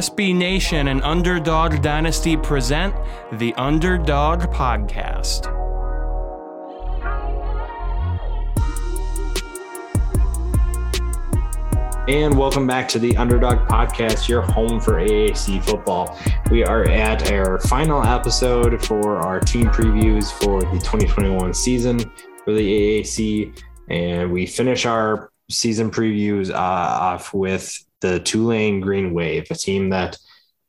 SB Nation and Underdog Dynasty present the Underdog Podcast. And welcome back to the Underdog Podcast, your home for AAC football. We are at our final episode for our team previews for the 2021 season for the AAC. And we finish our season previews uh, off with the Tulane Green Wave, a team that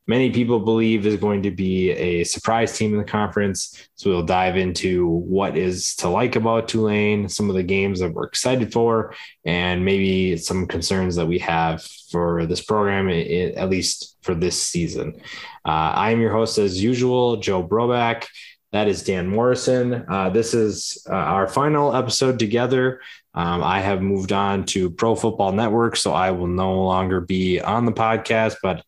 many people believe is going to be a surprise team in the conference. So we'll dive into what is to like about Tulane, some of the games that we're excited for, and maybe some concerns that we have for this program, at least for this season. Uh, I am your host, as usual, Joe Broback. That is Dan Morrison. Uh, this is uh, our final episode together. Um, I have moved on to Pro Football Network, so I will no longer be on the podcast, but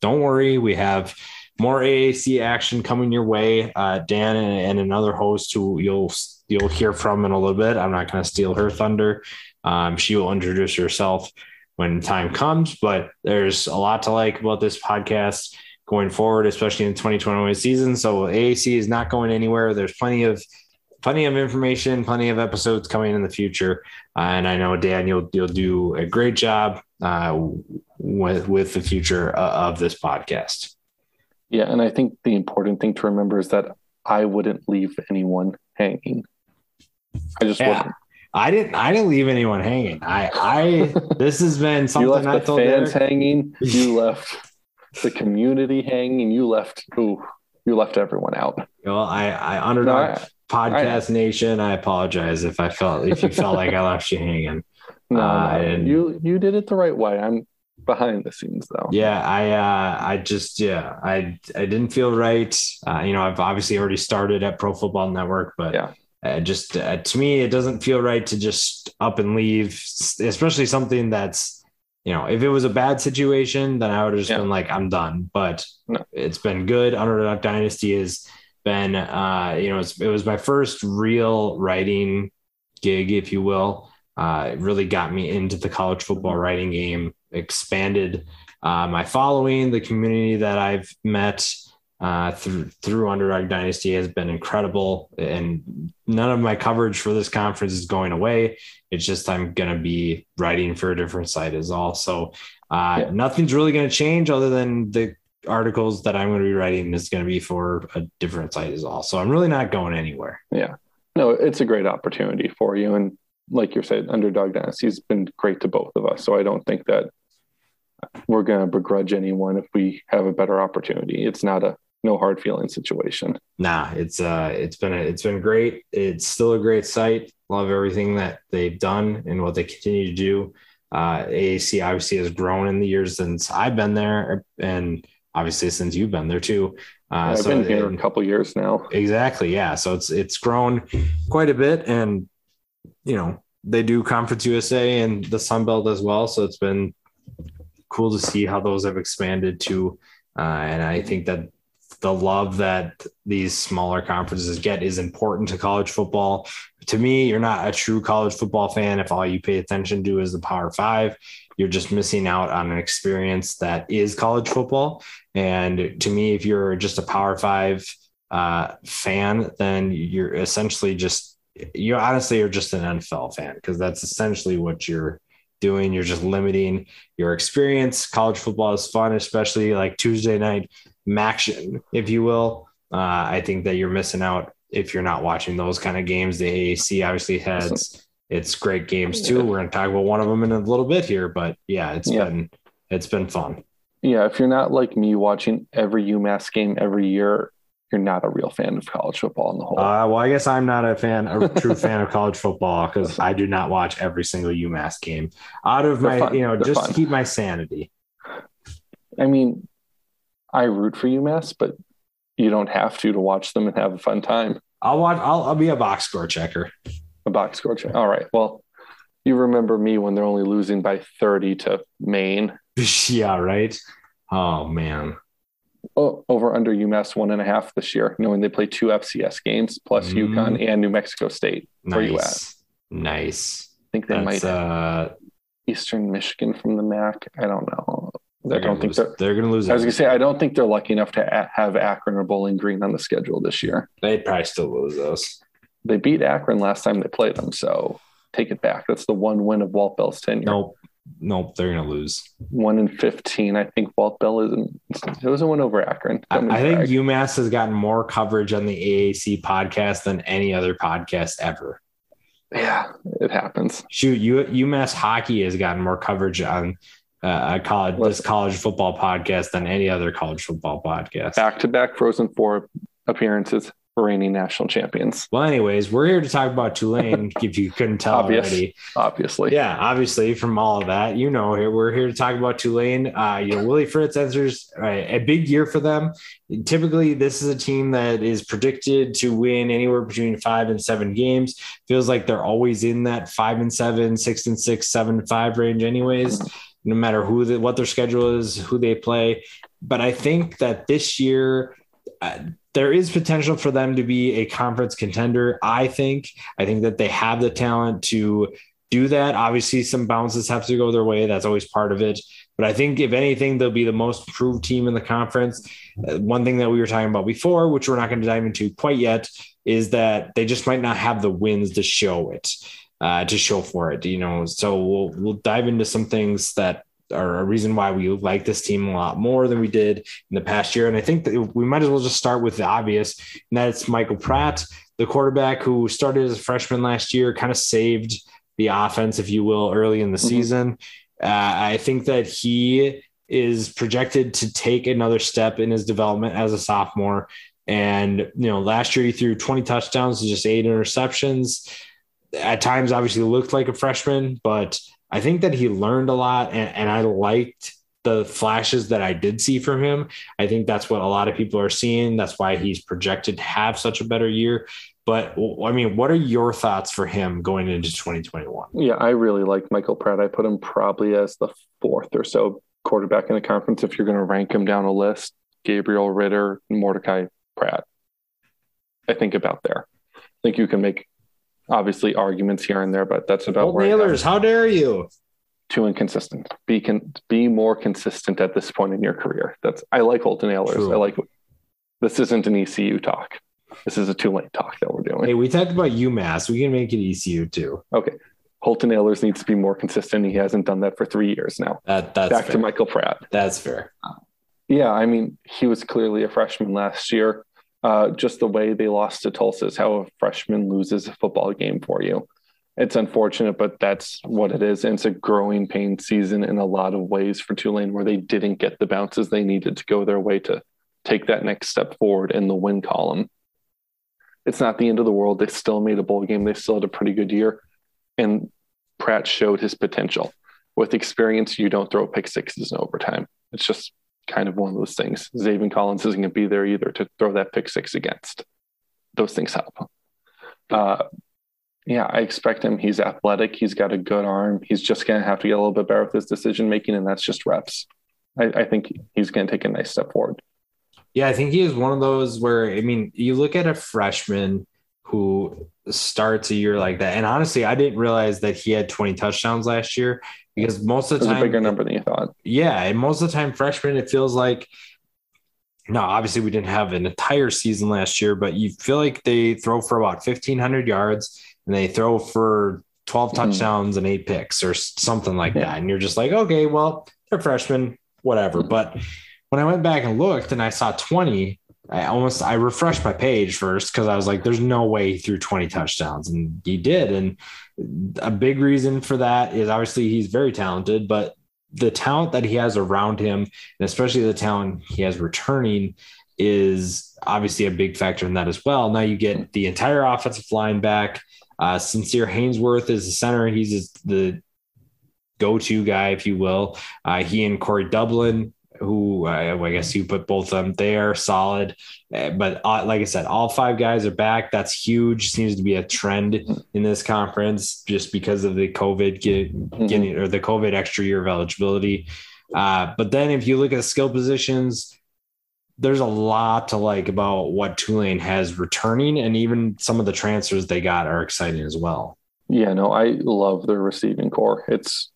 don't worry, we have more AAC action coming your way. Uh, Dan and, and, another host who you'll you'll hear from in a little bit. I'm not going to steal her thunder. Um, she will introduce herself when time comes. But there's a lot to like about this podcast going forward, especially in the 2021 season. So AAC is not going anywhere. There's plenty of plenty of information, plenty of episodes coming in the future. Uh, and I know Dan, you'll you'll do a great job uh, with with the future uh, of this podcast. Yeah, and I think the important thing to remember is that I wouldn't leave anyone hanging. I just yeah. wouldn't. I didn't. I didn't leave anyone hanging. I. I. this has been something you left I the told fans hanging. You left the community hanging. You left. Ooh, you left everyone out. Well, I. I underdog no, podcast nation. I apologize if I felt if you felt like I left you hanging. No, uh, no, you you did it the right way. I'm behind the scenes though. Yeah, I uh, I just yeah I I didn't feel right. Uh, you know, I've obviously already started at Pro Football Network, but yeah. Uh, just uh, to me, it doesn't feel right to just up and leave, especially something that's, you know, if it was a bad situation, then I would have just yeah. been like, I'm done. But no. it's been good. Underdog Dynasty has been, uh, you know, it was my first real writing gig, if you will. Uh, it really got me into the college football writing game expanded uh, my following. The community that I've met uh, through through Underdog Dynasty has been incredible, and none of my coverage for this conference is going away. It's just I'm going to be writing for a different site is all. So uh, yeah. nothing's really going to change other than the articles that I'm going to be writing is going to be for a different site as well. So I'm really not going anywhere. Yeah. No, it's a great opportunity for you. And like you said, Underdog Dynasty has been great to both of us. So I don't think that we're going to begrudge anyone if we have a better opportunity. It's not a no hard feeling situation. Nah, it's uh, it's been a, it's been great. It's still a great site. Love everything that they've done and what they continue to do. Uh, AAC obviously has grown in the years since I've been there, and obviously since you've been there too. Uh, I've so been here a couple years now. Exactly, yeah. So it's it's grown quite a bit, and you know they do Conference USA and the Sun Belt as well. So it's been cool to see how those have expanded to. Uh, and I think that the love that these smaller conferences get is important to college football. To me, you're not a true college football fan if all you pay attention to is the Power Five. You're just missing out on an experience that is college football. And to me, if you're just a Power Five uh, fan, then you're essentially just you honestly are just an NFL fan because that's essentially what you're doing. You're just limiting your experience. College football is fun, especially like Tuesday night action, if you will. Uh, I think that you're missing out if you're not watching those kind of games. The AAC obviously has its great games too. We're going to talk about one of them in a little bit here, but yeah, it's yeah. been it's been fun. Yeah, if you're not like me watching every UMass game every year, you're not a real fan of college football in the whole. Uh, well, I guess I'm not a fan, a true fan of college football because I do not watch every single UMass game out of They're my, fun. you know, They're just fun. to keep my sanity. I mean, I root for UMass, but you don't have to to watch them and have a fun time. I'll watch. I'll, I'll be a box score checker. A box score checker. All right. Well, you remember me when they're only losing by 30 to Maine. yeah. Right. Oh man over under UMass one and a half this year, knowing they play two FCS games plus mm. UConn and New Mexico State. Nice. Where you at? Nice. I think they That's, might uh... Eastern Michigan from the MAC. I don't know. I don't think lose. they're. they're going to lose. I was gonna say I don't think they're lucky enough to a- have Akron or Bowling Green on the schedule this year. They'd probably still lose those. They beat Akron last time they played them, so take it back. That's the one win of Walt Bell's tenure. Nope, nope, they're going to lose. One in fifteen. I think Walt Bell isn't. It was a win over Akron. I, I think. UMass has gotten more coverage on the AAC podcast than any other podcast ever. Yeah, it happens. Shoot, U, UMass hockey has gotten more coverage on uh, a college this college football podcast than any other college football podcast. Back to back Frozen Four appearances, reigning national champions. Well, anyways, we're here to talk about Tulane. if you couldn't tell Obvious. already, Obviously, yeah, obviously from all of that, you know, here we're here to talk about Tulane. Uh, you know, Willie Fritz enters uh, a big year for them. Typically, this is a team that is predicted to win anywhere between five and seven games. Feels like they're always in that five and seven, six and six, seven and five range, anyways. No matter who the, what their schedule is, who they play. But I think that this year. Uh, there is potential for them to be a conference contender. I think. I think that they have the talent to do that. Obviously, some bounces have to go their way. That's always part of it. But I think, if anything, they'll be the most improved team in the conference. Uh, one thing that we were talking about before, which we're not going to dive into quite yet, is that they just might not have the wins to show it, uh, to show for it. You know, so we'll we'll dive into some things that are a reason why we like this team a lot more than we did in the past year. And I think that we might as well just start with the obvious, and that's Michael Pratt, the quarterback who started as a freshman last year, kind of saved the offense, if you will, early in the Mhm. season. Uh, I think that he is projected to take another step in his development as a sophomore. And, you know, last year he threw 20 touchdowns and just eight interceptions. At times, obviously, looked like a freshman, but I think that he learned a lot. And, and I liked the flashes that I did see from him. I think that's what a lot of people are seeing. That's why he's projected to have such a better year. But I mean, what are your thoughts for him going into 2021? Yeah, I really like Michael Pratt. I put him probably as the fourth or so quarterback in the conference. If you're going to rank him down a list, Gabriel Ridder, Mordecai Pratt. I think about there. I think you can make obviously arguments here and there, but that's about Old where Nailers, how dare you? too inconsistent. Be can be more consistent at this point in your career. That's I like Holton Ahlers. True. I like this isn't an ECU talk. This is a Tulane talk that we're doing. Hey, we talked about UMass. We can make it ECU too. Okay. Holton Ahlers needs to be more consistent. He hasn't done that for three years now. That that's Back fair. to Michael Pratt. That's fair. Yeah, I mean, he was clearly a freshman last year. Uh, just the way they lost to Tulsa is how a freshman loses a football game for you. It's unfortunate, but that's what it is. And it's a growing pain season in a lot of ways for Tulane, where they didn't get the bounces they needed to go their way to take that next step forward in the win column. It's not the end of the world. They still made a bowl game. They still had a pretty good year. And Pratt showed his potential. With experience, you don't throw pick sixes in overtime. It's just kind of one of those things. Zaven Collins isn't going to be there either to throw that pick six against. Those things help. Uh, yeah, I expect him. He's athletic. He's got a good arm. He's just going to have to get a little bit better with his decision making, and that's just reps. I, I think he's going to take a nice step forward. Yeah, I think he is one of those where I mean, you look at a freshman who starts a year like that, and honestly, I didn't realize that he had 20 touchdowns last year because most of the time, bigger number than you yeah, and most of the time, freshmen, it feels like. No, obviously we didn't have an entire season last year, but you feel like they throw for about 1,500 yards and they throw for 12 Mhm. touchdowns and eight picks or something like Yeah. that. And you're just like, okay, well, they're freshmen, whatever. Mhm. But when I went back and looked and I saw 20, I almost I refreshed my page first because I was like, there's no way he threw 20 touchdowns. And he did. And a big reason for that is obviously he's very talented, but the talent that he has around him, and especially the talent he has returning, is obviously a big factor in that as well. Now you get the entire offensive line back. Uh, Sincere Haynesworth is the center. He's the go-to guy, if you will. Uh, he and Corey Dublin, who uh, I guess you put both of them there, solid. Uh, but uh, like I said, all five guys are back. That's huge. Seems to be a trend in this conference just because of the COVID get, Mhm. getting or the COVID extra year of eligibility. Uh, but then if you look at the skill positions, there's a lot to like about what Tulane has returning, and even some of the transfers they got are exciting as well. Yeah, no, I love their receiving core. It's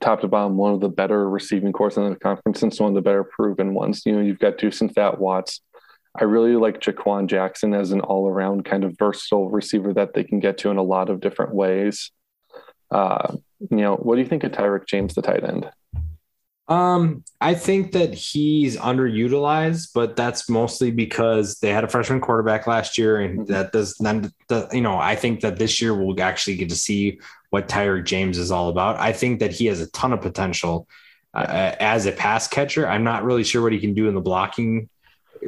top to bottom, one of the better receiving cores in the conference and one of the better proven ones. You know, you've got Duece and Phat Watts. I really like Jaquan Jackson as an all around kind of versatile receiver that they can get to in a lot of different ways. Uh, you know, what do you think of Tyrick James, the tight end? Um, I think that he's underutilized, but that's mostly because they had a freshman quarterback last year, and mm-hmm. that does not. You know, I think that this year we'll actually get to see what Tyrick James is all about. I think that he has a ton of potential uh, as a pass catcher. I'm not really sure what he can do in the blocking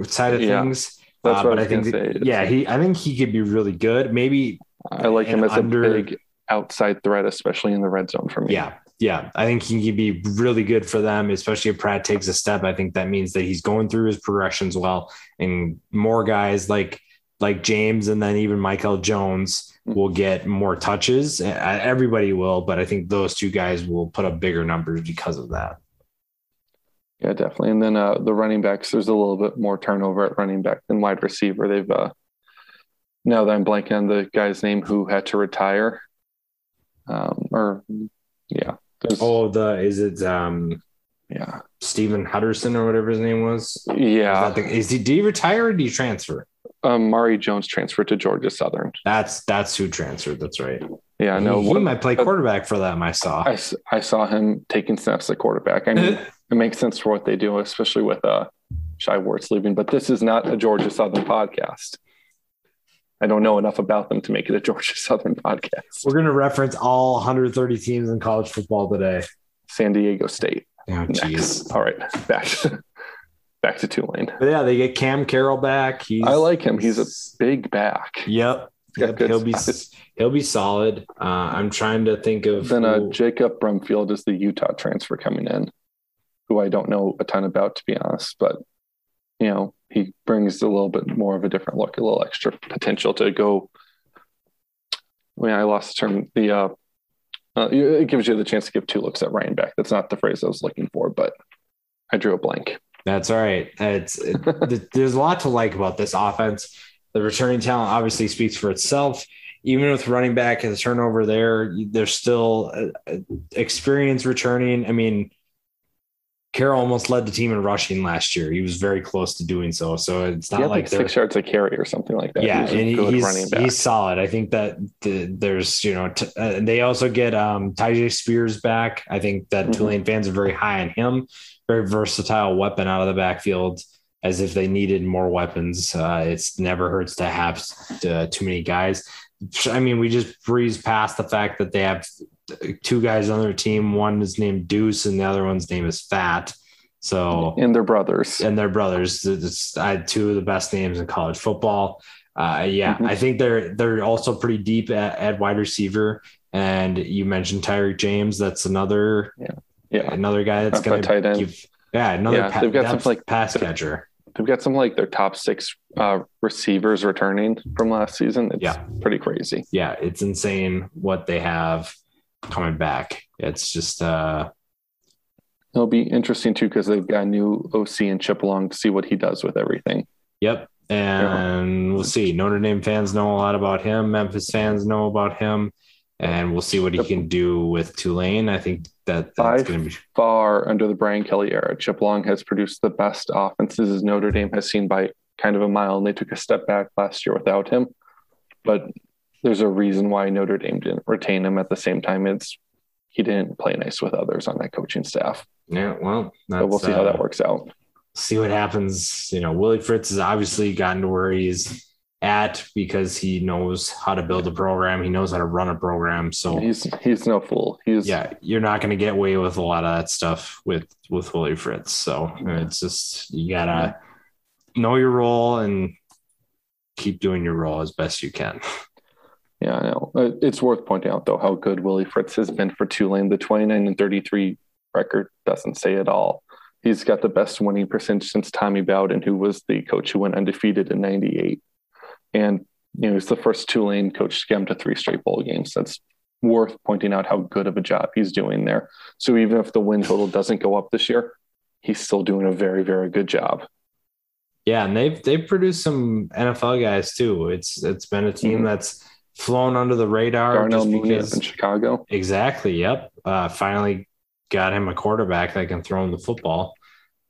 side of yeah, things. That's uh, what I, I think. That, yeah, he. I think he could be really good. Maybe I like him as under, a big outside threat, especially in the red zone for me. Yeah, yeah, I think he can be really good for them, especially if Pratt takes a step. I think that means that he's going through his progressions well, and more guys like like James and then even Michael Jones will get more touches. Everybody will, but I think those two guys will put up bigger numbers because of that. Yeah, definitely. And then uh, the running backs, there's a little bit more turnover at running back than wide receiver. They've uh, now that I'm blanking on the guy's name who had to retire, um, or yeah, oh, the is it um yeah Stephon Huderson or whatever his name was? Yeah, is, the, is he did he retire or did he transfer? Um, Mari Jones transferred to Georgia Southern. That's that's who transferred. That's right. Yeah, no, he, he might play quarterback for them. I saw. I, I saw him taking snaps at quarterback. I mean, it makes sense for what they do, especially with uh, Shai Werts leaving. But this is not a Georgia Southern podcast. I don't know enough about them to make it a Georgia Southern podcast. We're going to reference all 130 teams in college football today. San Diego State. Oh, jeez. All right, back back to Tulane. But yeah, they get Cam Carroll back. He's, I like him. He's a big back. Yep. yep. He'll be he'll be solid. Uh, I'm trying to think of then uh, Jacob Brumfield is the Utah transfer coming in, who I don't know a ton about to be honest, but you know he brings a little bit more of a different look, a little extra potential to go. I mean, I lost the term. The uh, uh, it gives you the chance to give two looks at Ryan back. That's not the phrase I was looking for, but I drew a blank. That's all right. It's it, there's a lot to like about this offense. The returning talent obviously speaks for itself. Even with running back and the turnover there, there's still uh, experience returning. I mean, Carroll almost led the team in rushing last year. He was very close to doing so. So it's not like, like six yards a carry or something like that. Yeah, and he's, he's solid. I think that the, there's you know t- uh, they also get um, Tyjae Spears back. I think that mm-hmm. Tulane fans are very high on him. Very versatile weapon out of the backfield. As if they needed more weapons. Uh, it's never hurts to have uh, too many guys. I mean, we just breeze past the fact that they have two guys on their team. One is named Deuce, and the other one's name is Fat. So and their brothers and their brothers. It's, I had two of the best names in college football. Uh, yeah, mm-hmm. I think they're they're also pretty deep at, at wide receiver. And you mentioned Tyrick James. That's another yeah, yeah. another guy that's going to give yeah another yeah, pa- they've got some like pass catcher. They've got some like their top six uh, receivers returning from last season. It's yeah. pretty crazy. Yeah, it's insane what they have coming back. It's just uh it'll be interesting too because they've got a new OC and Chip Long to see what he does with everything. Yep. And yeah. we'll see. Notre Dame fans know a lot about him. Memphis fans know about him. And we'll see what he can do with Tulane. I think that that's going to be far under the Brian Kelly era. Chip Long has produced the best offenses as Notre Dame has seen by kind of a mile, and they took a step back last year without him. But there's a reason why Notre Dame didn't retain him at the same time. It's he didn't play nice with others on that coaching staff. Yeah, well, so we'll see how that uh, works out. See what happens. You know, Willie Fritz has obviously gotten to where he's at because he knows how to build a program. He knows how to run a program. So he's he's no fool. He's yeah. You're not going to get away with a lot of that stuff with with Willie Fritz. So it's just you gotta know your role and keep doing your role as best you can. Yeah, I know. Uh, it's worth pointing out though how good Willie Fritz has been for Tulane. The 29 and 33 record doesn't say it all. He's got the best winning percentage since Tommy Bowden, who was the coach who went undefeated in 98. And you know, he's the first Tulane coach to get him to three straight bowl games. That's worth pointing out how good of a job he's doing there. So even if the win total doesn't go up this year, he's still doing a very, very good job. Yeah, and they've they've produced some NFL guys too. It's it's been a team mm-hmm. that's flown under the radar. Darnell Mooney in Chicago. Exactly. Yep. Uh, finally got him a quarterback that can throw him the football.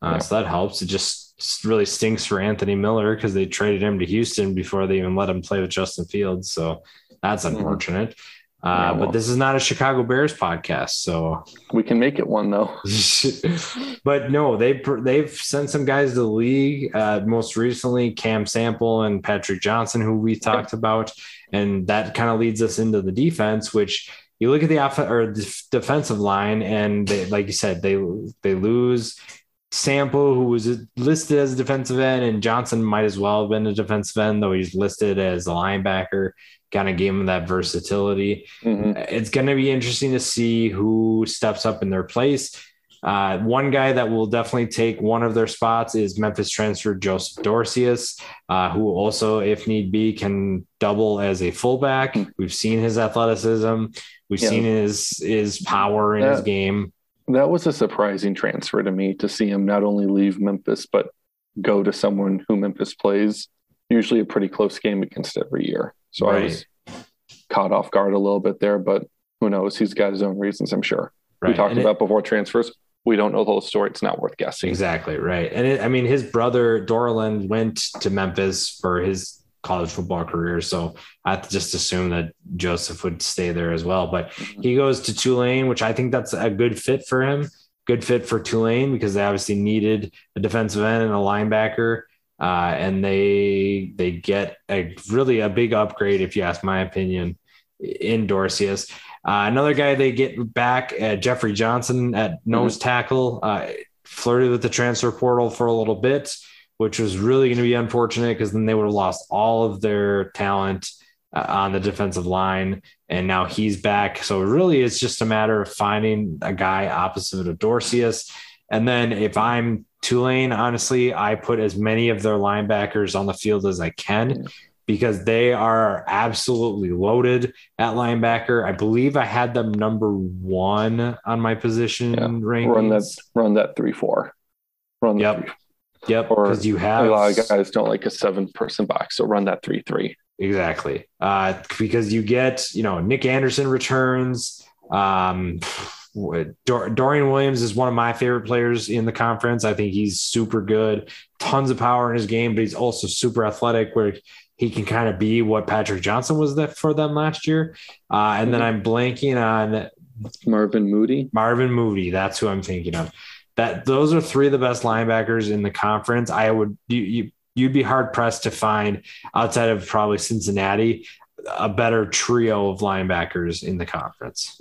Uh, yeah. So that helps. It just really stinks for Anthony Miller because they traded him to Houston before they even let him play with Justin Fields. So that's mm-hmm. unfortunate. Mm-hmm. Uh, but this is not a Chicago Bears podcast, so we can make it one though. but no, they they've sent some guys to the league. Uh, most recently, Cam Sample and Patrick Johnson, who we talked about, and that kind of leads us into the defense. Which you look at the off- or the defensive line, and they, like you said, they they lose Sample, who was listed as a defensive end, and Johnson might as well have been a defensive end, though he's listed as a linebacker kind of gave him that versatility. Mm-hmm. It's going to be interesting to see who steps up in their place. Uh, one guy that will definitely take one of their spots is Memphis transfer Joseph Dorceus, uh, who also, if need be, can double as a fullback. Mm-hmm. We've seen his athleticism. We've yeah. seen his his power in that, his game. That was a surprising transfer to me to see him not only leave Memphis but go to someone who Memphis plays usually a pretty close game against every year. So right. I was caught off guard a little bit there, but who knows? He's got his own reasons, I'm sure. Right. We talked and about it, before transfers. We don't know the whole story. It's not worth guessing. Exactly right. And it, I mean, his brother Dorland went to Memphis for his college football career, so I just assume that Joseph would stay there as well. But mm-hmm. he goes to Tulane, which I think that's a good fit for him. Good fit for Tulane because they obviously needed a defensive end and a linebacker. Uh, and they they get a really a big upgrade, if you ask my opinion, in Dorceus. Uh, another guy they get back, uh, Jeffrey Johnson at nose mm-hmm. tackle, uh, flirted with the transfer portal for a little bit, which was really going to be unfortunate because then they would have lost all of their talent uh, on the defensive line. And now he's back. So really, it's just a matter of finding a guy opposite of Dorceus. And then if I'm Tulane, honestly, I put as many of their linebackers on the field as I can because they are absolutely loaded at linebacker. I believe I had them number one on my position yeah. rankings. Run that, run that three four. Run yep. Three. Yep. Because you have a lot of guys don't like a seven person box, so run that three three. Exactly. Uh, because you get, you know, Nick Anderson returns. Um, Dor- Dorian Williams is one of my favorite players in the conference. I think he's super good, tons of power in his game, but he's also super athletic where he can kind of be what Patrick Johnson was that for them last year. Uh, and then I'm blanking on Marvin Moody. Marvin Moody, that's who I'm thinking of. That those are three of the best linebackers in the conference. I would you, you you'd be hard pressed to find outside of probably Cincinnati a better trio of linebackers in the conference.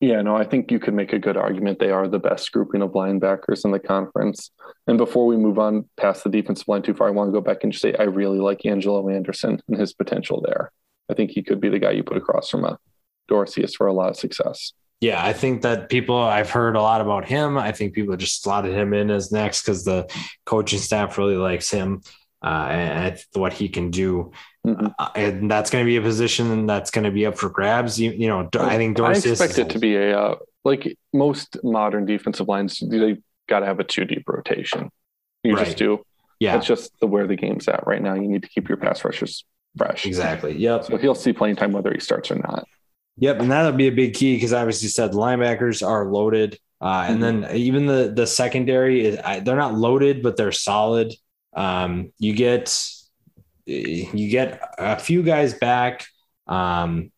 Yeah, no, I think you could make a good argument. They are the best grouping of linebackers in the conference. And before we move on past the defensive line too far, I want to go back and just say I really like Angelo Anderson and his potential there. I think he could be the guy you put across from a Dorceus for a lot of success. Yeah, I think that people I've heard a lot about him. I think people just slotted him in as next because the coaching staff really likes him uh, and what he can do. Mm-hmm. Uh, and that's going to be a position that's going to be up for grabs. You, you know, I think Dorsey. I expect it to be a uh, like most modern defensive lines. They got to have a two deep rotation. You right. just do. Yeah, it's just the where the game's at right now. You need to keep your pass rushers fresh. Exactly. Yep. So he'll see playing time whether he starts or not. Yep, and that'll be a big key because obviously said linebackers are loaded, uh, and mm-hmm. then even the the secondary is they're not loaded, but they're solid. Um, you get you get a few guys back, um,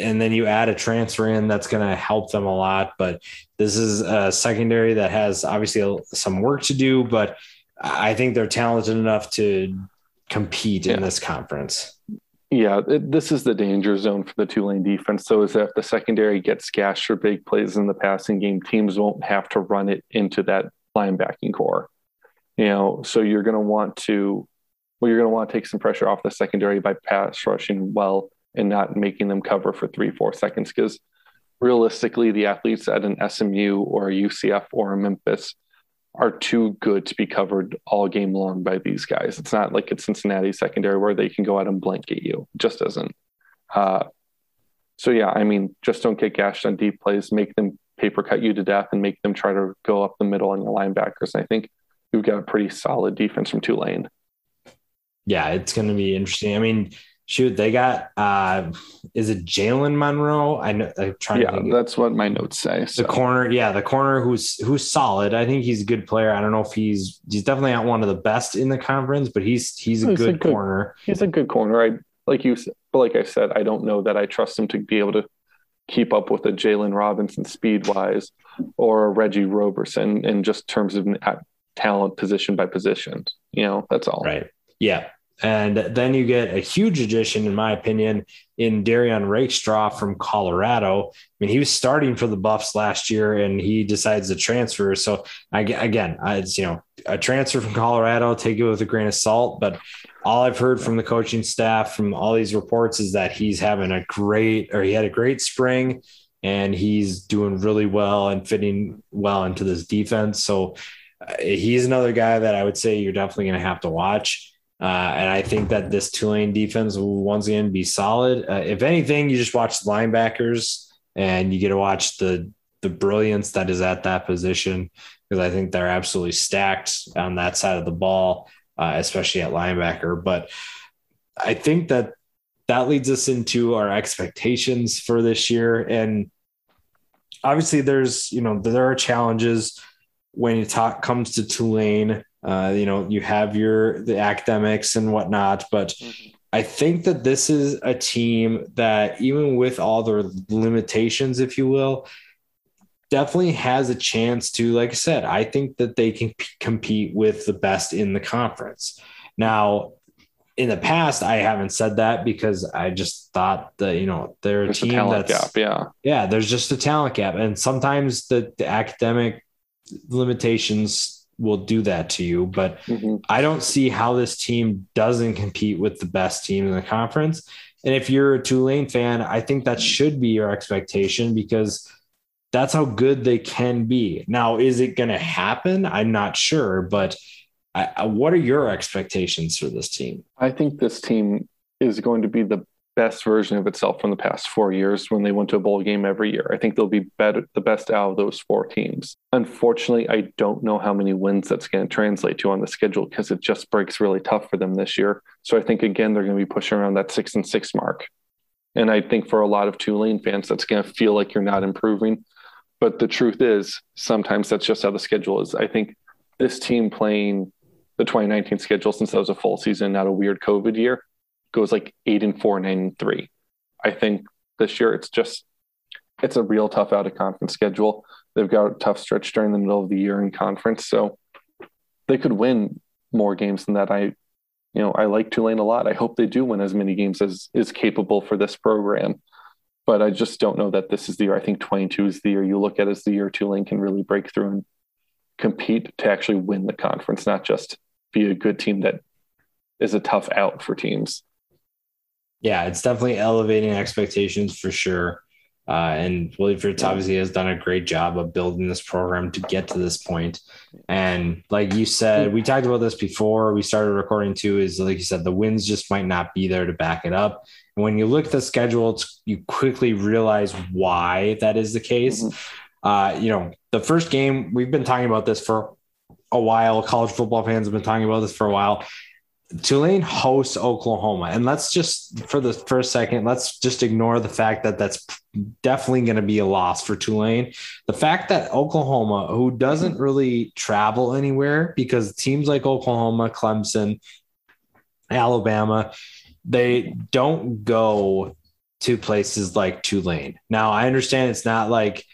and then you add a transfer in that's going to help them a lot. But this is a secondary that has obviously some work to do, but I think they're talented enough to compete yeah. in this conference. Yeah, it, this is the danger zone for the Tulane defense. So is that if the secondary gets gashed for big plays in the passing game, teams won't have to run it into that linebacking core. You know, so you're going to want to well, you're going to want to take some pressure off the secondary by pass rushing well and not making them cover for three, four seconds. Because realistically, the athletes at an SMU or a UCF or a Memphis are too good to be covered all game long by these guys. It's not like it's Cincinnati secondary where they can go out and blanket you. It just doesn't. Uh, so yeah, I mean, just don't get gashed on deep plays. Make them paper cut you to death and make them try to go up the middle on your linebackers. And I think we've got a pretty solid defense from Tulane yeah, it's going to be interesting. I mean, shoot, they got uh is it Jalen Monroe? I know I'm trying yeah, to think. that's what my notes say. So. The corner, yeah, the corner who's who's solid. I think he's a good player. I don't know if he's he's definitely not one of the best in the conference, but he's he's a, He's a good, good- corner. He's a good corner. I like you, but like I said, I don't know that I trust him to be able to keep up with a Jalen Robinson speed wise or a Reggie Roberson in just terms of talent position by position. You know, that's all. Right. Yeah. And then you get a huge addition, in my opinion, in Derrion Rakestraw from Colorado. I mean, he was starting for the Buffs last year, and he decides to transfer. So I, again, I, it's you know a transfer from Colorado. Take it with a grain of salt, but all I've heard from the coaching staff, from all these reports, is that he's having a great, or he had a great spring, and he's doing really well and fitting well into this defense. So uh, he's another guy that I would say you're definitely going to have to watch. Uh, and I think that this Tulane defense will once again be solid. Uh, if anything, you just watch the linebackers and you get to watch the the brilliance that is at that position because I think they're absolutely stacked on that side of the ball, uh, especially at linebacker. But I think that that leads us into our expectations for this year. And obviously, there's you know there are challenges when it talk comes to Tulane. Uh, you know, you have your the academics and whatnot, but I think that this is a team that, even with all their limitations, if you will, definitely has a chance to, like I said, I think that they can p- compete with the best in the conference. Now, in the past, I haven't said that because I just thought that, you know, they're a There's team talent that's, gap. Yeah. yeah, there's just a talent gap. And sometimes the, the academic limitations will do that to you. But Mhm. I don't see how this team doesn't compete with the best team in the conference. And if you're a Tulane fan, I think that should be your expectation because that's how good they can be. Now, is it going to happen? I'm not sure, but I, what are your expectations for this team? I think this team is going to be the best version of itself from the past four years when they went to a bowl game every year. I think they'll be better, the best out of those four teams. Unfortunately, I don't know how many wins that's going to translate to on the schedule because it just breaks really tough for them this year. So I think again they're going to be pushing around that six and six mark. And I think for a lot of Tulane fans, that's going to feel like you're not improving. But the truth is, sometimes that's just how the schedule is. I think this team playing the 2019 schedule, since that was a full season, not a weird COVID year, goes like eight and four, nine and three. I think this year it's just it's a real tough out of conference schedule. They've got a tough stretch during the middle of the year in conference, so they could win more games than that. I, you know, I like Tulane a lot. I hope they do win as many games as is capable for this program. But I just don't know that this is the year. I think 22 is the year you look at as the year Tulane can really break through and compete to actually win the conference, not just be a good team that is a tough out for teams. Yeah, it's definitely elevating expectations for sure. Uh, and Willie Fritz obviously has done a great job of building this program to get to this point. And like you said, we talked about this before we started recording too. Is like you said, the wins just might not be there to back it up. And when you look at the schedule, it's, you quickly realize why that is the case. Mm-hmm. Uh, you know, the first game we've been talking about this for a while. College football fans have been talking about this for a while. Tulane hosts Oklahoma, and let's just for the first second, let's just ignore the fact that that's definitely going to be a loss for Tulane. The fact that Oklahoma, who doesn't really travel anywhere, because teams like Oklahoma, Clemson, Alabama, they don't go to places like Tulane. Now, I understand it's not like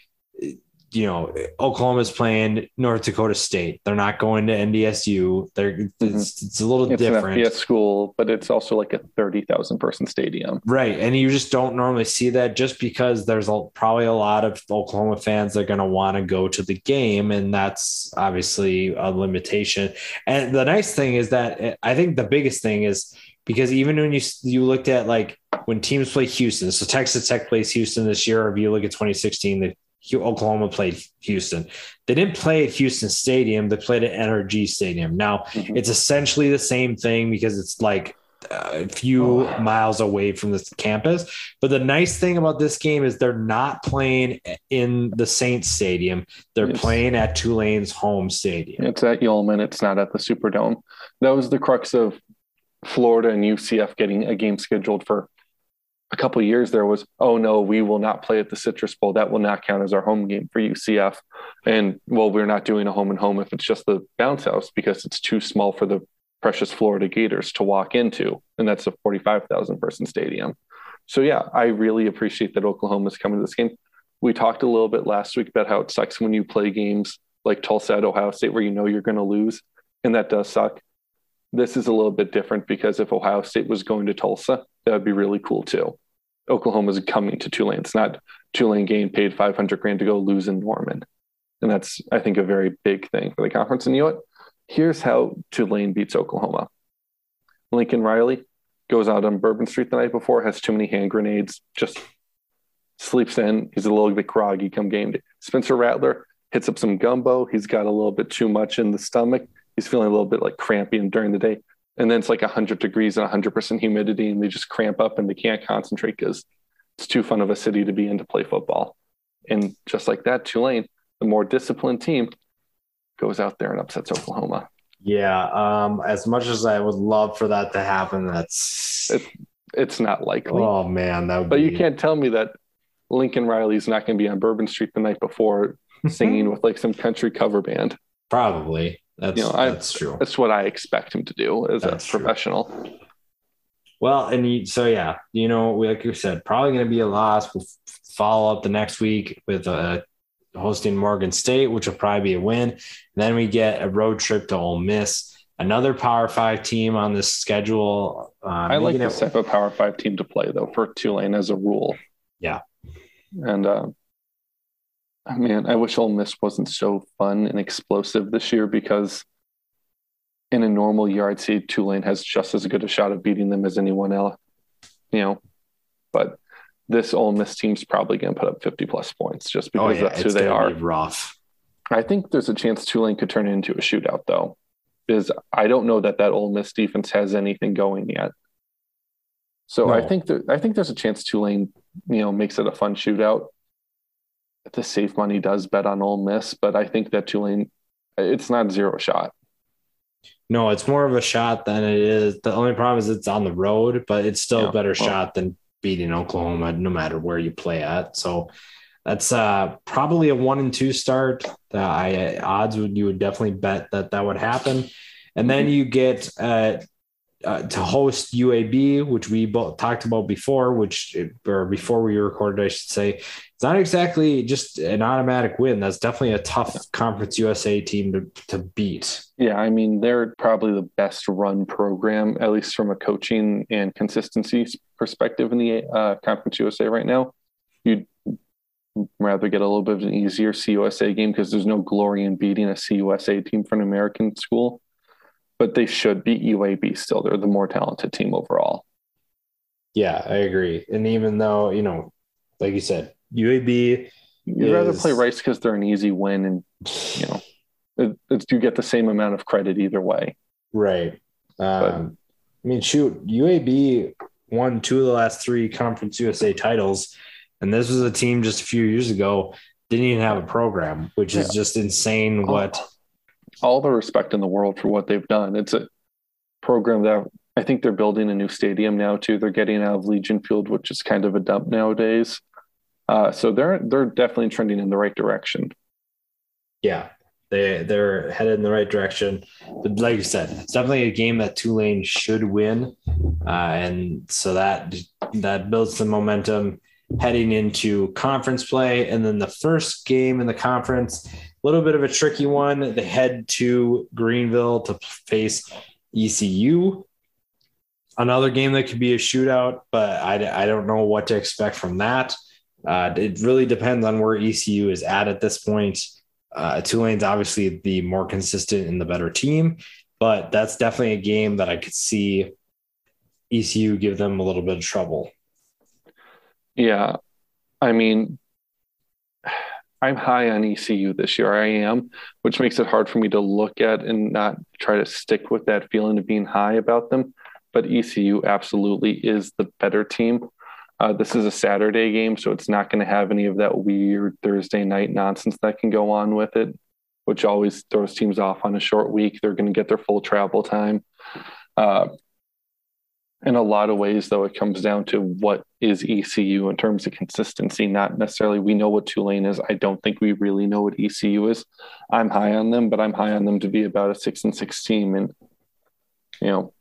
you know, Oklahoma's playing North Dakota State. They're not going to NDSU. They're mm-hmm. it's, it's, a little it's different. It's school, but it's also like a thirty thousand person stadium, right? And you just don't normally see that just because there's a, probably a lot of Oklahoma fans that are going to want to go to the game, and that's obviously a limitation. And the nice thing is that eh, I think the biggest thing is because even when you you looked at like when teams play Houston, so Texas Tech plays Houston this year. If you look at 2016, they Oklahoma played Houston. They didn't play at Houston Stadium. They played at NRG Stadium. Now mm-hmm. it's essentially the same thing because it's like a few oh. miles away from the campus. But the nice thing about this game is they're not playing in the Saints Stadium. They're it's, playing at Tulane's home stadium. It's at Yulman. It's not at the Superdome. That was the crux of Florida and UCF getting a game scheduled for a couple years there was, oh no, we will not play at the Citrus Bowl. That will not count as our home game for UCF. And well, we're not doing a home and home if it's just the bounce house because it's too small for the precious Florida Gators to walk into. And that's a 45,000 person stadium. So yeah, I really appreciate that Oklahoma is coming to this game. We talked a little bit last week about how it sucks when you play games like Tulsa at Ohio State where you know you're going to lose. And that does suck. This is a little bit different because if Ohio State was going to Tulsa, that would be really cool too. Oklahoma's coming to Tulane. It's not Tulane getting paid 500 grand to go lose in Norman. And that's, I think, a very big thing for the conference. And you know what? Here's how Tulane beats Oklahoma. Lincoln Riley goes out on Bourbon Street the night before, has too many hand grenades, just sleeps in. He's a little bit groggy come game day. Spencer Rattler hits up some gumbo. He's got a little bit too much in the stomach. He's feeling a little bit like crampy and during the day and then it's like 100 degrees and 100% humidity and they just cramp up and they can't concentrate because it's too fun of a city to be in to play football. And just like that tulane the more disciplined team goes out there and upsets oklahoma. Yeah um as much as i would love for that to happen that's it, it's not likely. Oh man that but be... you can't tell me that lincoln riley's not going to be on bourbon street the night before singing with like some country cover band. Probably that's, you know, that's I, true. That's what I expect him to do as that's a professional. True. Well, and you, so yeah, you know, like you said, probably going to be a loss. We'll follow up the next week with uh, hosting Morgan State, which will probably be a win. And then we get a road trip to Ole Miss, another Power Five team on this schedule. Uh, I like this type of Power Five team to play though for Tulane as a rule. Yeah, and uh, man, I wish Ole Miss wasn't so fun and explosive this year because in a normal year, I'd say Tulane has just as good a shot of beating them as anyone else, you know. But this Ole Miss team's probably going to put up 50 plus points just oh, because oh, yeah. that's it's who they are. rough. I think there's a chance Tulane could turn it into a shootout, though, is I don't know that that Ole Miss defense has anything going yet. So no. I think that I think there's a chance Tulane, you know, makes it a fun shootout the safe money does bet on Ole Miss, but I think that Tulane, it's not zero shot. No, it's more of a shot than it is. The only problem is it's on the road, but it's still yeah, a better well, shot than beating Oklahoma, no matter where you play at. So that's uh, probably a one and two start. Uh, I odds would you would definitely bet that that would happen, and then you get uh, uh, to host UAB, which we both talked about before, which or before we recorded, I should say, it's not exactly just an automatic win. That's definitely a tough Conference USA team to, to beat. Yeah, I mean they're probably the best run program, at least from a coaching and consistency perspective in the uh, Conference USA right now. You'd rather get a little bit of an easier CUSA game because there's no glory in beating a CUSA team from an American school but they should be UAB still. They're the more talented team overall. Yeah, I agree. And even though, you know, like you said, UAB. You'd is... rather play Rice because they're an easy win and, you know, it, it, you get the same amount of credit either way. Right. Um, I mean, shoot, UAB won two of the last three Conference USA titles. And this was a team just a few years ago didn't even have a program, which yeah. is just insane what all the respect in the world for what they've done. It's a program that I think they're building a new stadium now too. They're getting out of Legion Field, which is kind of a dump nowadays. Uh, so they're they're definitely trending in the right direction. Yeah, they they're headed in the right direction. But like you said, it's definitely a game that Tulane should win, uh, and so that that builds some momentum heading into conference play. And then the first game in the conference little bit of a tricky one. They head to Greenville to face ECU. Another game that could be a shootout, but I, I don't know what to expect from that. Uh, it really depends on where ECU is at at this point. Uh, Tulane's obviously the more consistent and the better team, but that's definitely a game that I could see ECU give them a little bit of trouble. Yeah. I mean, I'm high on ECU this year. I am, which makes it hard for me to look at and not try to stick with that feeling of being high about them. But ECU absolutely is the better team. Uh, this is a Saturday game, so it's not going to have any of that weird Thursday night nonsense that can go on with it, which always throws teams off on a short week. They're going to get their full travel time. Uh, in a lot of ways, though, it comes down to what is ECU in terms of consistency, not necessarily we know what Tulane is. I don't think we really know what ECU is. I'm high on them, but I'm high on them to be about a six and six team. And, you know,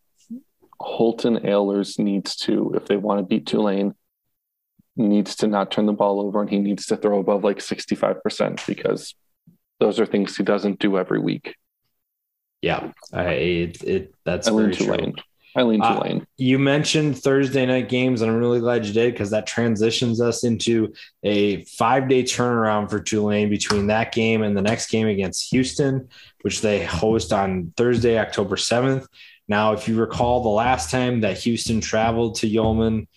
Holton Ahlers needs to, if they want to beat Tulane, needs to not turn the ball over and he needs to throw above like 65% because those are things he doesn't do every week. Yeah, I, it, it that's I very true. I lean Uh, Tulane. You mentioned Thursday night games, and I'm really glad you did because that transitions us into a five day turnaround for Tulane between that game and the next game against Houston, which they host on Thursday, October 7th. Now, if you recall, the last time that Houston traveled to Yulman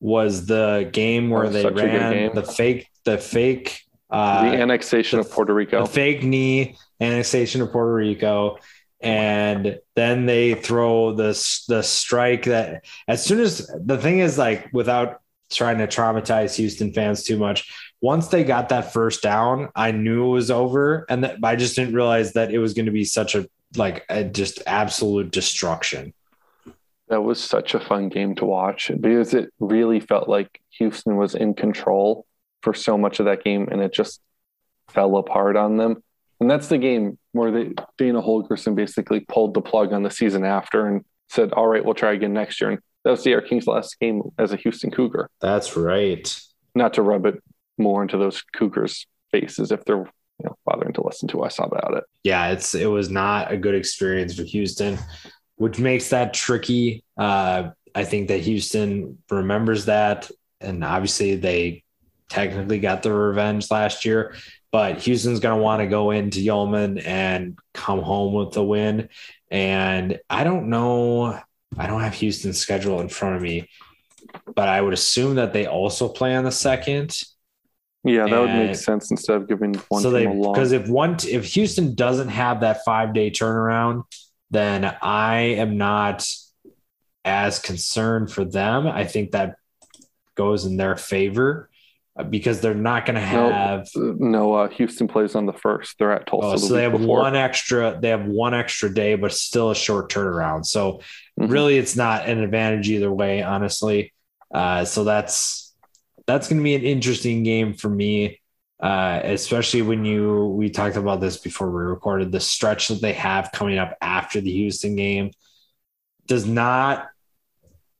was the game where Oh, they such a good ran the fake, the fake, uh, the annexation the- of Puerto Rico. the fake knee annexation of Puerto Rico. And then they throw this the strike that as soon as the thing is like without trying to traumatize Houston fans too much, once they got that first down, I knew it was over. And that I just didn't realize that it was going to be such a like a just absolute destruction. That was such a fun game to watch because it really felt like Houston was in control for so much of that game and it just fell apart on them. And that's the game where they, Dana Holgorsen basically pulled the plug on the season after and said, All right, we'll try again next year. And that was D'Eriq King's last game as a Houston Cougar. That's right. Not to rub it more into those Cougars' faces if they're you know bothering to listen to us about it. yeah, it's it was not a good experience for Houston, which makes that tricky. Uh, I think that Houston remembers that, and obviously they technically got the revenge last year. But Houston's going to want to go into Yulman and come home with the win. And I don't know, I don't have Houston's schedule in front of me, but I would assume that they also play on the second. Yeah, that would make sense instead of giving one so they because if one if Houston doesn't have that five day turnaround, then I am not as concerned for them. I think that goes in their favor because they're not going to have. no, uh, Houston plays on the first. They're at Tulsa. Oh, the so they have before. one extra. They have one extra day, but still a short turnaround. So Mhm. really, it's not an advantage either way, honestly. Uh, so that's that's going to be an interesting game for me, uh, especially when you we talked about this before we recorded. The stretch that they have coming up after the Houston game does not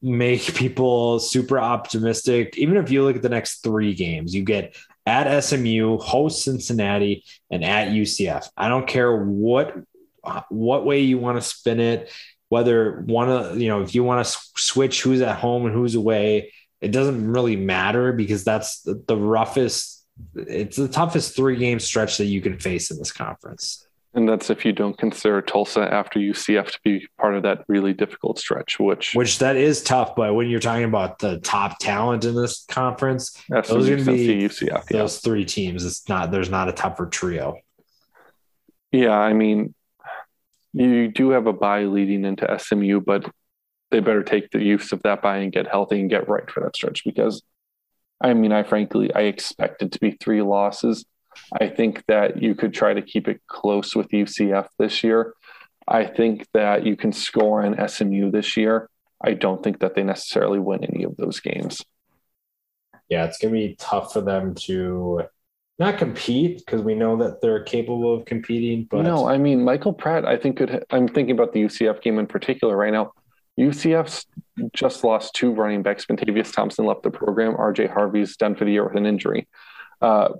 make people super optimistic. Even if you look at the next three games, you get at SMU, host Cincinnati, and at UCF. I don't care what what way you want to spin it, whether one of you know if you want to switch who's at home and who's away. It doesn't really matter because that's the, roughest. It's the toughest three game stretch that you can face in this conference. And that's if you don't consider Tulsa after UCF to be part of that really difficult stretch, which, Which that is tough, but when you're talking about the top talent in this conference, SMU, those are gonna be Cincy, UCF. Yeah. those three teams, it's not there's not a tougher trio. yeah, I mean, you do have a bye leading into SMU, but they better take the use of that bye and get healthy and get right for that stretch because, I mean, I frankly I expect it to be three losses. I think that you could try to keep it close with UCF this year. I think that you can score on SMU this year. I don't think that they necessarily win any of those games. Yeah, it's gonna be tough for them to not compete because we know that they're capable of competing, but no, I mean Michael Pratt. I think could. I'm thinking about the UCF game in particular right now. UCF's just lost two running backs. Bentavious Thompson left the program. RJ Harvey's done for the year with an injury. Uh,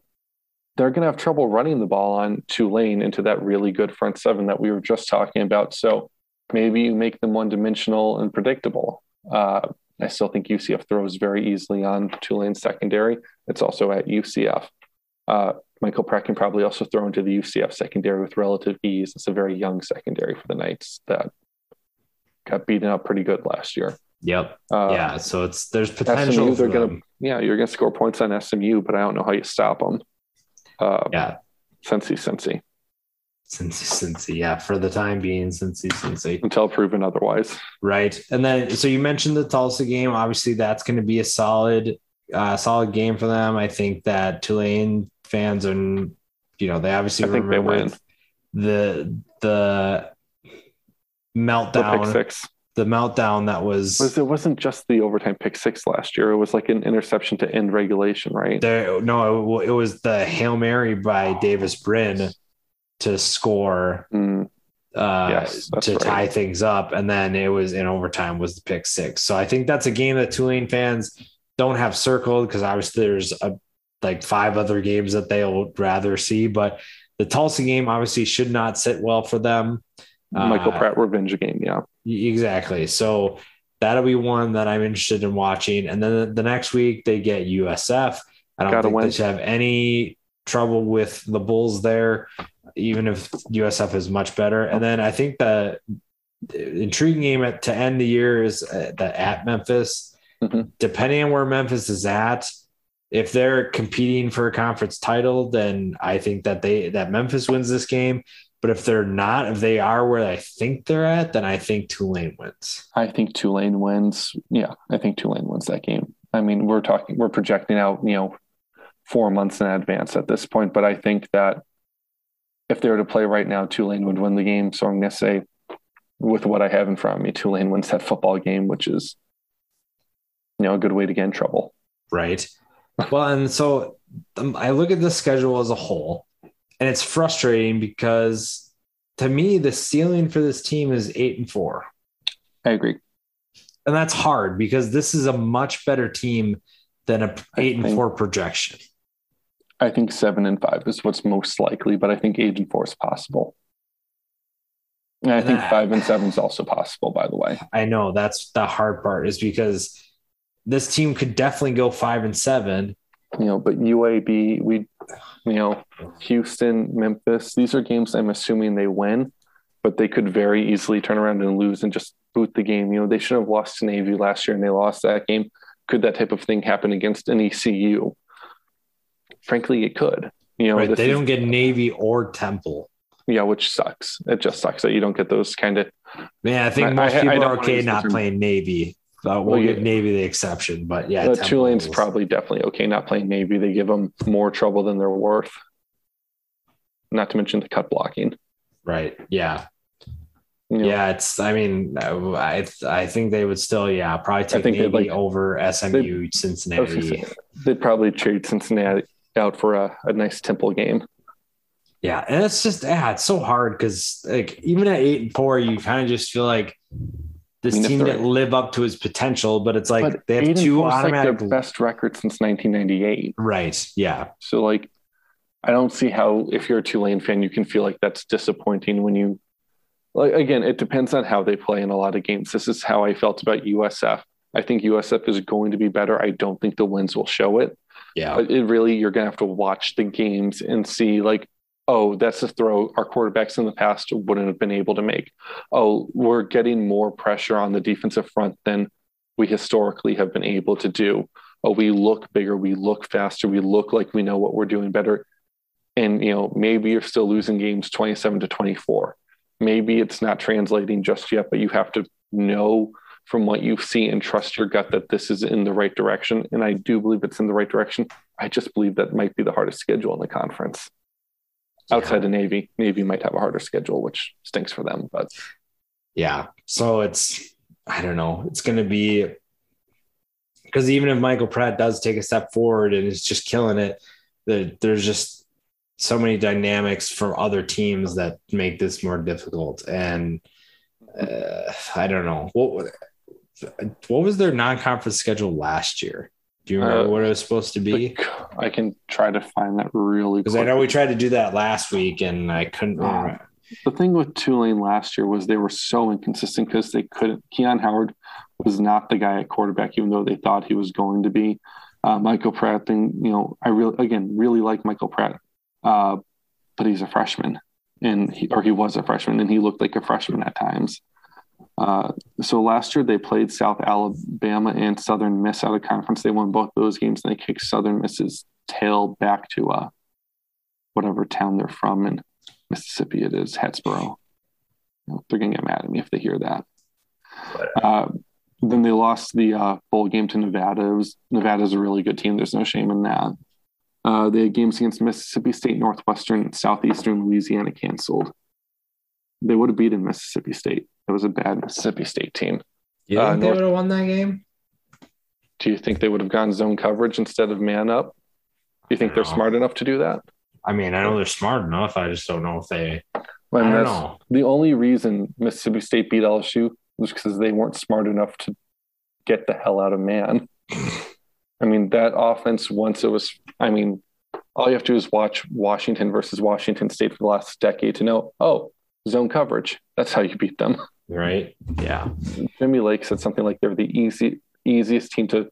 they're going to have trouble running the ball on Tulane into that really good front seven that we were just talking about. So maybe you make them one dimensional and predictable. Uh, I still think UCF throws very easily on Tulane secondary. It's also at UCF. Uh, Michael Pratt can probably also throw into the UCF secondary with relative ease. It's a very young secondary for the Knights that got beaten up pretty good last year. yep, Uh, yeah. So it's there's potential. SMU, they're gonna, yeah, you're gonna score points on SMU, but I don't know how you stop them. Uh, yeah, Cincy, Cincy, since since yeah, for the time being, since since until proven otherwise. right. And then so you mentioned the Tulsa game. Obviously, that's going to be a solid, uh, solid game for them. I think that Tulane fans and you know they obviously I think they remember win. the the The pick six. The meltdown that was, was it wasn't just the overtime pick six last year. It was like an interception to end regulation, right? There, no, it, it was the hail mary by Davis Brin to score. Mm, uh, Yes, to right. tie things up, and then it was in overtime was the pick six. So I think that's a game that Tulane fans don't have circled because obviously there's a, like five other games that they'll rather see, but the Tulsa game obviously should not sit well for them. Michael Uh, Pratt revenge game, yeah. Exactly. So that'll be one that I'm interested in watching. And then the next week they get USF. I don't Gotta think win. they should have any trouble with the Bulls there, even if USF is much better. And then I think the intriguing game at, to end the year is uh, the at Memphis. Mhm. Depending on where Memphis is at, if they're competing for a conference title, then I think that they that Memphis wins this game. But if they're not, if they are where I think they're at, then I think Tulane wins. I think Tulane wins. Yeah, I think Tulane wins that game. I mean, we're talking, we're projecting out, you know, four months in advance at this point, but I think that if they were to play right now, Tulane would win the game. So I'm going to say, with what I have in front of me, Tulane wins that football game, which is, you know, a good way to get in trouble. Right. Well, and so um, I look at the schedule as a whole, and it's frustrating because to me, the ceiling for this team is eight and four. I agree. And that's hard because this is a much better team than a eight and four projection. I think seven and five is what's most likely, but I think eight and four is possible. And I And think that- five and seven is also possible, by the way. I know that's the hard part is because this team could definitely go five and seven. You know, but UAB, we, you know, Houston, Memphis, these are games I'm assuming they win, but they could very easily turn around and lose and just boot the game. You know, they should have lost to Navy last year and they lost that game. Could that type of thing happen against an ECU? Frankly, it could. You know, Right. They is- don't get Navy or Temple. yeah, which sucks. It just sucks that you don't get those kind of. Man, I think I- most I- I people don't are okay not playing Navy. Uh, we'll Well, give. Navy the exception, but yeah, Uh, Temple Tulane's probably definitely okay not playing Navy. They give them more trouble than they're worth. Not to mention the cut blocking. right. Yeah, You know, yeah. It's. I mean, I I think they would still, yeah, probably take think Navy like- over SMU, gonna Cincinnati. say, They'd probably trade Cincinnati out for a, a nice Temple game. Yeah, and it's just yeah, it's so hard because like even at eight and four, you kind of just feel like this team didn't live up to its potential. But it's like but they have two like automatic. their best record since 1998. right. Yeah. So like, I don't see how if you're a Tulane fan, you can feel like that's disappointing when you. Like again, it depends on how they play in a lot of games. This is how I felt about USF. I think USF is going to be better. I don't think the wins will show it. Yeah. But it really, you're going to have to watch the games and see, like, oh, that's a throw our quarterbacks in the past wouldn't have been able to make. Oh, we're getting more pressure on the defensive front than we historically have been able to do. Oh, we look bigger, we look faster, we look like we know what we're doing better. And, you know, maybe you're still losing games 27 to 24. Maybe it's not translating just yet, but you have to know from what you see and trust your gut that this is in the right direction. And I do believe it's in the right direction. I just believe that might be the hardest schedule in the conference. Outside of Navy, Navy might have a harder schedule, which stinks for them. But Yeah. So it's, I don't know, it's going to be because even if Michael Pratt does take a step forward and is just killing it, there, there's just so many dynamics from other teams that make this more difficult. And uh, I don't know what what was their non-conference schedule last year. Do you remember Uh, what it was supposed to be? I can try to find that really Because I know we tried to do that last week and I couldn't Uh, remember. The thing with Tulane last year was they were so inconsistent because they couldn't. Keon Howard was not the guy at quarterback, even though they thought he was going to be. Uh, Michael Pratt, thing, you know, I really, again, really like Michael Pratt, uh, but he's a freshman, and he, or he was a freshman, and he looked like a freshman at times. Uh, so last year they played South Alabama and Southern Miss out of conference. They won both those games, and they kicked Southern Miss's tail back to uh, whatever town they're from in Mississippi. It is know, They're gonna get mad at me if they hear that. Uh, then they lost the uh, bowl game to Nevada. It was, Nevada's a really good team. There's no shame in that. Uh, they had games against Mississippi State, Northwestern, Southeastern Louisiana canceled. They would have beaten Mississippi State. It was a bad Mississippi State team. You Uh, think they would have won that game? Do you think they would have gone zone coverage instead of man up? Do you think they're No. smart enough to do that? I mean, I know they're smart enough. I just don't know if they. I I don't know. the only reason Mississippi State beat LSU was because they weren't smart enough to get the hell out of man. I mean, that offense, once it was, I mean, all you have to do is watch Washington versus Washington State for the last decade to know, oh, zone coverage. That's how you beat them. Right? Yeah. Jimmy Lake said something like they're the easy, easiest team to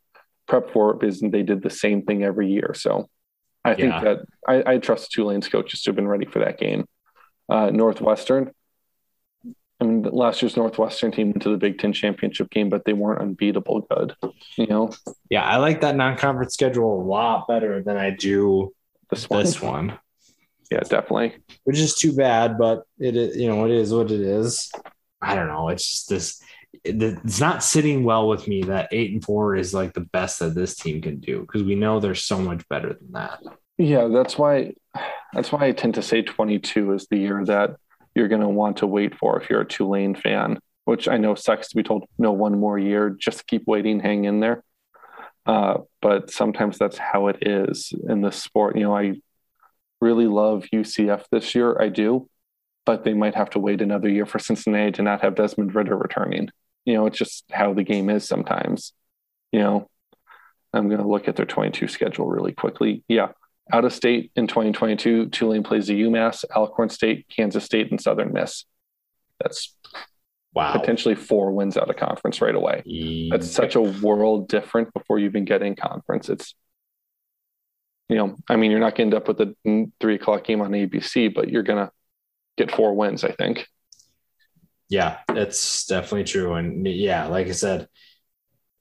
prep for because they did the same thing every year. So I think Yeah. that I, I trust Tulane's coaches to have been ready for that game. Uh, Northwestern, I mean, last year's Northwestern team went to the Big Ten championship game, but they weren't unbeatable good. You know, Yeah. I like that non conference schedule a lot better than I do this one. this one, Yeah, definitely. which is too bad, but it is, you know, it is what it is. I don't know. It's just this. It's not sitting well with me that eight and four is like the best that this team can do because we know they're so much better than that. Yeah, that's why that's why I tend to say 22 is the year that you're going to want to wait for if you're a Tulane fan, which I know sucks to be told no one more year, just keep waiting, hang in there. Uh, but sometimes that's how it is in this sport. You know, I really love UCF this year. I do, but they might have to wait another year for Cincinnati to not have Desmond Ridder returning. You know, it's just how the game is sometimes. You know, I'm going to look at their 22 schedule really quickly. Yeah, out of state in 2022, Tulane plays the UMass, Alcorn State, Kansas State, and Southern Miss. That's Wow. potentially four wins out of conference right away. That's such a world different before you even get in conference. It's, you know, I mean, you're not going to end up with a three o'clock game on ABC, but you're going to get four wins, I think. Yeah, it's definitely true. And yeah, like I said,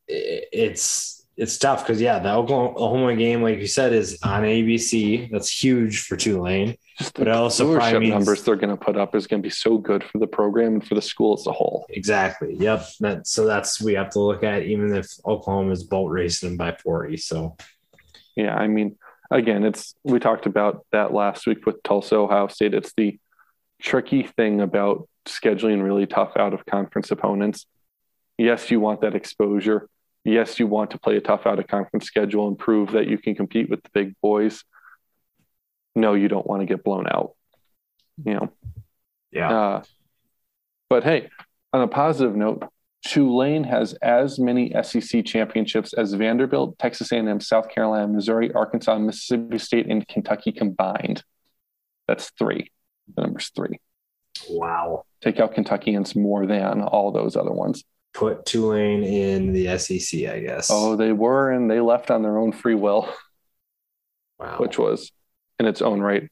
it's it's tough because yeah, the Oklahoma game, like you said, is on ABC. That's huge for Tulane. Just But it also probably viewership means- numbers they're going to put up is going to be so good for the program and for the school as a whole. Exactly. Yep. That so that's we have to look at even if Oklahoma is boat racing them by forty. So Yeah, I mean, again, it's we talked about that last week with Tulsa, Ohio State. It's the tricky thing about scheduling really tough out of conference opponents. Yes, you want that exposure. Yes, you want to play a tough out of conference schedule and prove that you can compete with the big boys. No, you don't want to get blown out. You know, yeah, uh, but hey, on a positive note, Tulane has as many SEC championships as Vanderbilt, Texas A&M, South Carolina, Missouri, Arkansas, Mississippi State, and Kentucky combined. That's three. The number's three. wow. Take out Kentuckians more than all those other ones. Put Tulane in the SEC, I guess. Oh, they were, and they left on their own free will, wow. which was in its own right.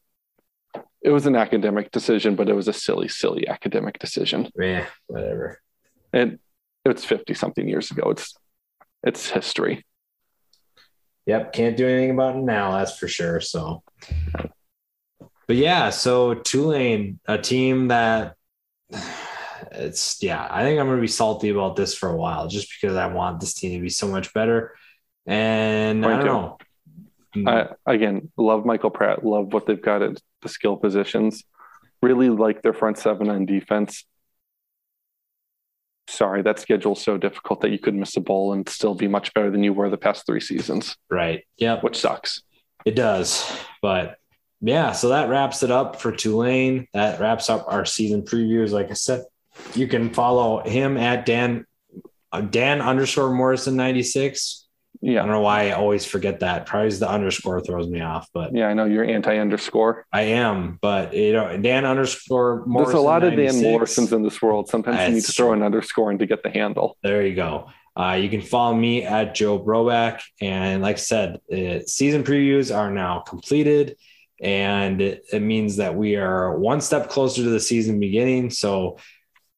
It was an academic decision, but it was a silly, silly academic decision. yeah, whatever. And it's 50 something years ago. It's it's history. Yep, can't do anything about it now, that's for sure. So, but yeah, so Tulane, a team that it's yeah, I think I'm gonna be salty about this for a while, just because I want this team to be so much better. And I don't two. know. Hmm. I, again, love Michael Pratt. Love what they've got at the skill positions. Really like their front seven on defense. Sorry, that schedule's so difficult that you could miss a bowl and still be much better than you were the past three seasons, right. Yeah. which sucks. It does. But yeah, so that wraps it up for Tulane. That wraps up our season previews. Like I said, you can follow him at Dan uh, Dan underscore Morrison 96. Yeah, I don't know why I always forget that. Probably the underscore throws me off, but Yeah, I know you're anti underscore. I am. But you know, Dan underscore Morrison. There's a lot of Dan Morrisons in this world. Sometimes you need to throw an underscore in to get the handle. There you go. Uh, you can follow me at Joe Broback. And like I said, uh, season previews are now completed. And it, means that we are one step closer to the season beginning. So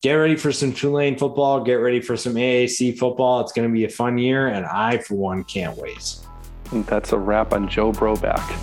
get ready for some Tulane football. Get ready for some AAC football. It's going to be a fun year. And I, for one, can't wait. That's a wrap on Joe Broback.